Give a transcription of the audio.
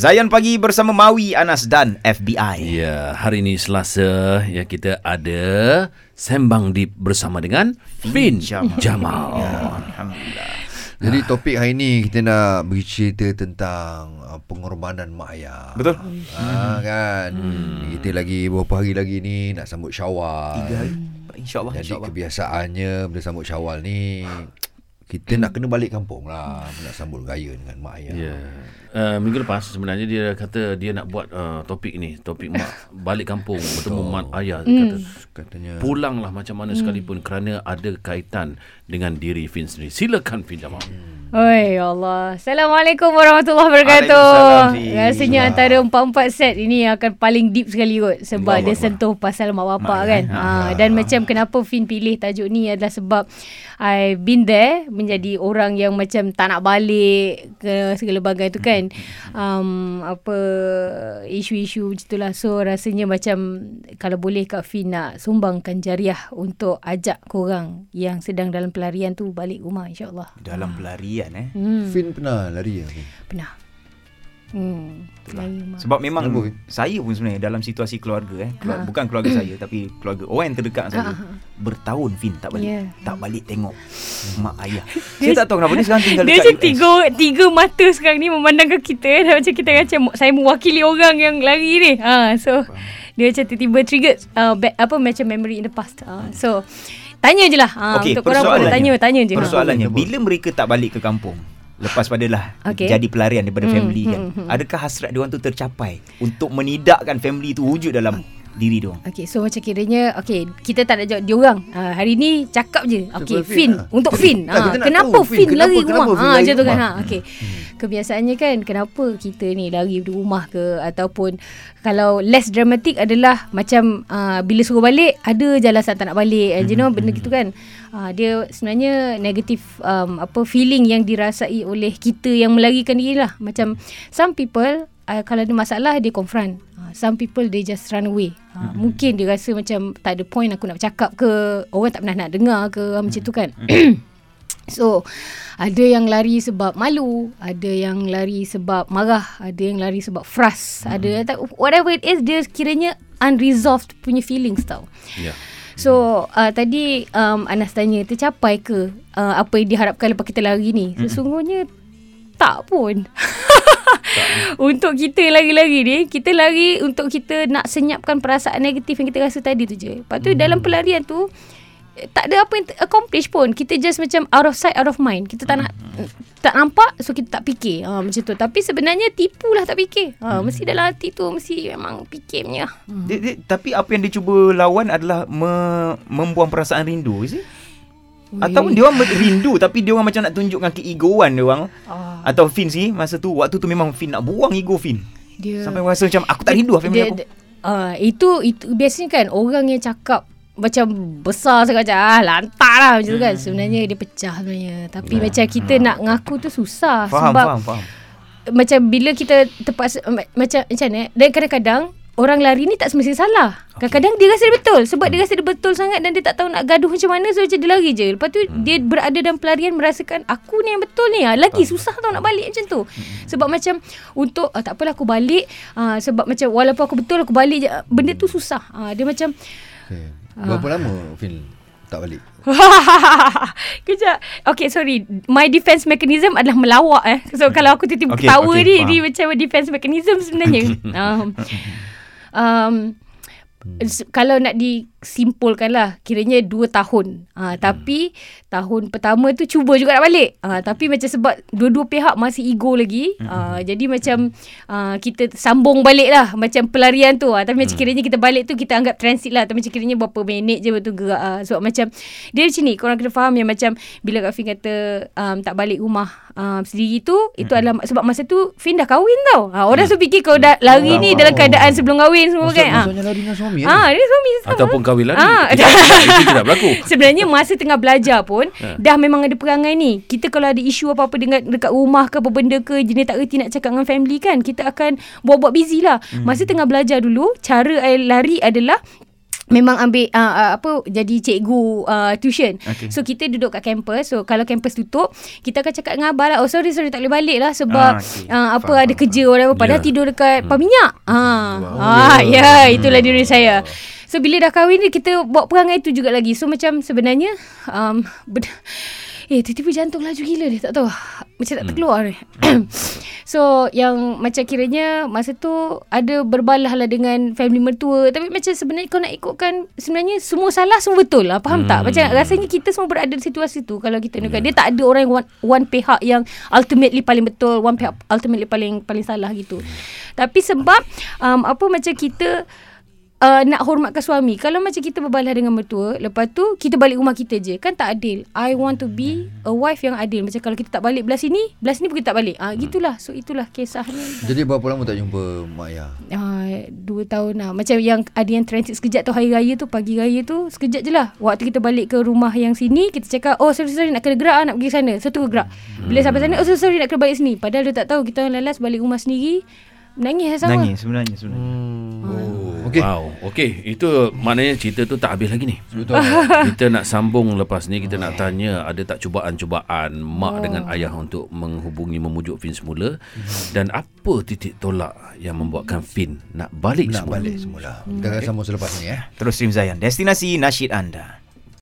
Zayan Pagi bersama Mawi, Anas dan FBI. Ya, hari ini Selasa ya kita ada Sembang Deep bersama dengan Fin Jamal. Jamal. Ya, Alhamdulillah. Jadi topik hari ni kita nak bercerita tentang uh, pengorbanan mak ayah. Betul. Ha, kan. Hmm. Kita lagi beberapa hari lagi ni nak sambut Syawal. Tiga hari. InsyaAllah, Jadi insyaAllah. kebiasaannya bila sambut Syawal ni kita nak kena balik kampung lah nak sambut raya dengan mak ayah. Ya. Uh, minggu lepas sebenarnya dia kata dia nak buat uh, topik ni, topik mak balik kampung bertemu mak ayah dia kata. Katanya Pulanglah macam mana sekalipun kerana ada kaitan dengan diri Fin sendiri. Silakan Fin Jamal. Oi ya Allah. Assalamualaikum warahmatullahi wabarakatuh. Rasanya antara empat-empat set ini akan paling deep sekali kot sebab Allah dia Akbar. sentuh pasal mak bapak kan. eh? Ha, dan macam kenapa Fin pilih tajuk ni adalah sebab I been there menjadi orang yang macam tak nak balik ke segala bagai tu kan. Um, apa isu-isu macam itulah. So rasanya macam kalau boleh Kak Fin nak sumbangkan jariah untuk ajak korang yang sedang dalam pelarian tu balik rumah insyaAllah. Dalam pelarian eh. Hmm. Fin pernah lari ya? Pernah. Hmm. Lari. Sebab memang Kenapa? saya pun sebenarnya dalam situasi keluarga eh. Keluarga, bukan keluarga saya tapi keluarga orang yang terdekat dengan saya. Bertahun Fin tak balik. Ya. Tak balik tengok mak ayah. Saya tak tahu kenapa dia sekarang tinggal Dia dekat macam US. tiga, tiga mata sekarang ni memandangkan kita dah macam kita macam saya mewakili orang yang lari ni. Ha, so dia macam tiba-tiba trigger uh, back, apa macam memory in the past. Ha, so tanya je lah. Ha, Okey, untuk korang pun persoalannya. tanya tanya je. Ha. Persoalannya bila mereka tak balik ke kampung lepas padalah Okey. jadi pelarian daripada Hmm, family kan. hmm, hmm. Adakah hasrat dia orang tu tercapai untuk menidakkan family tu wujud dalam diri dia orang? Okay, so macam kiranya okay, kita tak nak jawab dia orang. Ha, hari ni cakap je. Okay, Daripada Fin, ha. untuk Fin. Ha, nak kenapa tahu, Fin, lari kenapa rumah? Ha, macam tu kan. Ha, okay. Kebiasaannya kan kenapa kita ni lari dari rumah ke ataupun kalau less dramatic adalah macam uh, bila suruh balik ada je alasan tak nak balik. Mm-hmm. You know benda gitu kan. Uh, dia sebenarnya negatif um, apa feeling yang dirasai oleh kita yang melarikan diri lah. Macam some people uh, kalau ada masalah dia confront. Some people they just run away. Uh, mm-hmm. Mungkin dia rasa macam tak ada point aku nak bercakap ke orang tak pernah nak dengar ke mm-hmm. macam tu kan. So ada yang lari sebab malu, ada yang lari sebab marah, ada yang lari sebab frust, hmm. ada tak- whatever it is dia kiranya unresolved punya feelings tau. Ya. So uh, tadi um, Anas tanya tercapai ke uh, apa yang diharapkan lepas kita lari ni? Sesungguhnya tak pun. untuk kita lari-lari ni, kita lari untuk kita nak senyapkan perasaan negatif yang kita rasa tadi tu je. Lepas tu dalam pelarian tu tak ada apa yang accomplish pun. Kita just macam out of sight, out of mind. Kita tak nak tak nampak so kita tak fikir. Ha, macam tu. Tapi sebenarnya tipu lah tak fikir. Ha, mesti dalam hati tu mesti memang fikir punya. Dia, dia, tapi apa yang dia cuba lawan adalah me, membuang perasaan rindu, is it? Ataupun dia orang rindu tapi dia orang macam nak tunjukkan keegoan dia orang. Ah. Atau Fin sih masa tu waktu tu memang Fin nak buang ego Fin. Dia Sampai rasa macam aku tak rindu lah family aku. Uh, itu itu biasanya kan orang yang cakap macam besar sangat macam ah lantak lah macam tu kan. Hmm. Sebenarnya dia pecah sebenarnya. Tapi macam kita nak ngaku tu susah Faham, sebab faham, faham. macam bila kita terpaksa ma- macam macam mana dan kadang-kadang orang lari ni tak semestinya salah. Kadang-kadang dia rasa dia betul sebab dia rasa dia betul sangat dan dia tak tahu nak gaduh macam mana so dia lari je. Lepas tu dia berada dalam pelarian merasakan aku ni yang betul ni. Ah, Lagi susah tau nak balik macam tu. Sebab macam untuk ah, tak apalah aku balik ah, sebab macam walaupun aku betul aku balik je benda tu susah. Ah, dia macam Okay. Berapa lama Fin tak balik? Kejap Okay sorry My defense mechanism adalah melawak eh So kalau aku tiba-tiba Okay, okay, ketawa okay, okay, ni faham. Ni macam defense mechanism sebenarnya um, um, s- Kalau nak disimpulkan lah Kiranya 2 tahun. Uh, Tapi Tahun pertama tu Cuba juga nak balik. Uh, Tapi macam sebab Dua-dua pihak masih ego lagi uh, Jadi macam uh, Kita sambung balik lah Macam pelarian tu. Uh, Tapi macam kiranya kita balik tu Kita anggap transit lah. Tapi macam kiranya Berapa minit je Betul gerak uh, Sebab macam Dia macam ni Korang kena faham yang macam Bila Kak Fin kata um, Tak balik rumah um, Sendiri tu Itu adalah Sebab masa tu Fin dah kahwin tau. Uh, Orang tu fikir kau dah lari ni Dalam keadaan sebelum kahwin semua Maksud, kan ah. maksudnya lari dengan suami Ah, dia suami. Ataupun kahwin lari. Ah, Tidak, itu tidak berlaku. Sebenarnya masa tengah belajar pun Ha. dah memang ada perangai ni. Kita kalau ada isu apa-apa dengan dekat rumah ke apa benda ke jenis tak reti nak cakap dengan family kan, kita akan buat-buat busy lah. Hmm. Masa tengah belajar dulu, cara I lari adalah memang ambil uh, uh, apa jadi cikgu uh, tuition. Okey. So kita duduk kat kampus. So kalau kampus tutup, kita akan cakap dengan abah lah, oh sorry sorry tak boleh balik lah sebab Ah, okey. uh, apa Faham, ada faham, kerja whatever padahal Ya. tidur dekat pam minyak. Ah. Ah ya, itulah diri saya. So bila dah kahwin ni kita buat perangai tu juga lagi. So macam sebenarnya um, ber- Eh tiba-tiba jantung laju gila dia Tak tahu Macam tak terkeluar ni So yang macam kiranya Masa tu Ada berbalah lah dengan Family mertua. Tapi macam sebenarnya Kau nak ikutkan Sebenarnya semua salah Semua betul lah. Faham tak? Macam rasanya kita semua berada di situasi tu. Kalau kita nak Dia tak ada orang yang one, one pihak yang Ultimately paling betul One pihak ultimately paling paling salah gitu. Tapi sebab um, Apa macam kita uh, nak hormatkan suami. Kalau macam kita berbalah dengan mertua, lepas tu kita balik rumah kita je. Kan tak adil. I want to be a wife yang adil. Macam kalau kita tak balik belah sini, belah sini pun kita tak balik. Ah gitulah. So itulah kisahnya. Jadi berapa lama tak jumpa Mak Ayah? Ah, dua tahun lah Macam yang ada yang transit sekejap tu Hari raya tu Pagi raya tu Sekejap je lah Waktu kita balik ke rumah yang sini Kita cakap Oh sorry sorry Nak kena gerak ah, Nak pergi sana So tu gerak Bila sampai sana Oh sorry sorry Nak kena balik sini Padahal dia tak tahu Kita orang lalas balik rumah sendiri Menangis lah sama Nangis sebenarnya sebenarnya. Okey. Wow, okey. Itu maknanya cerita tu tak habis lagi ni. Betul. kita nak sambung lepas ni kita nak tanya ada tak cubaan-cubaan mak dengan ayah untuk menghubungi memujuk Fin semula dan apa titik tolak yang membuatkan Fin nak balik Nak semula. balik semula. Kita akan sambung selepas ni eh. Terus Stream Zayan, destinasi nasyid anda.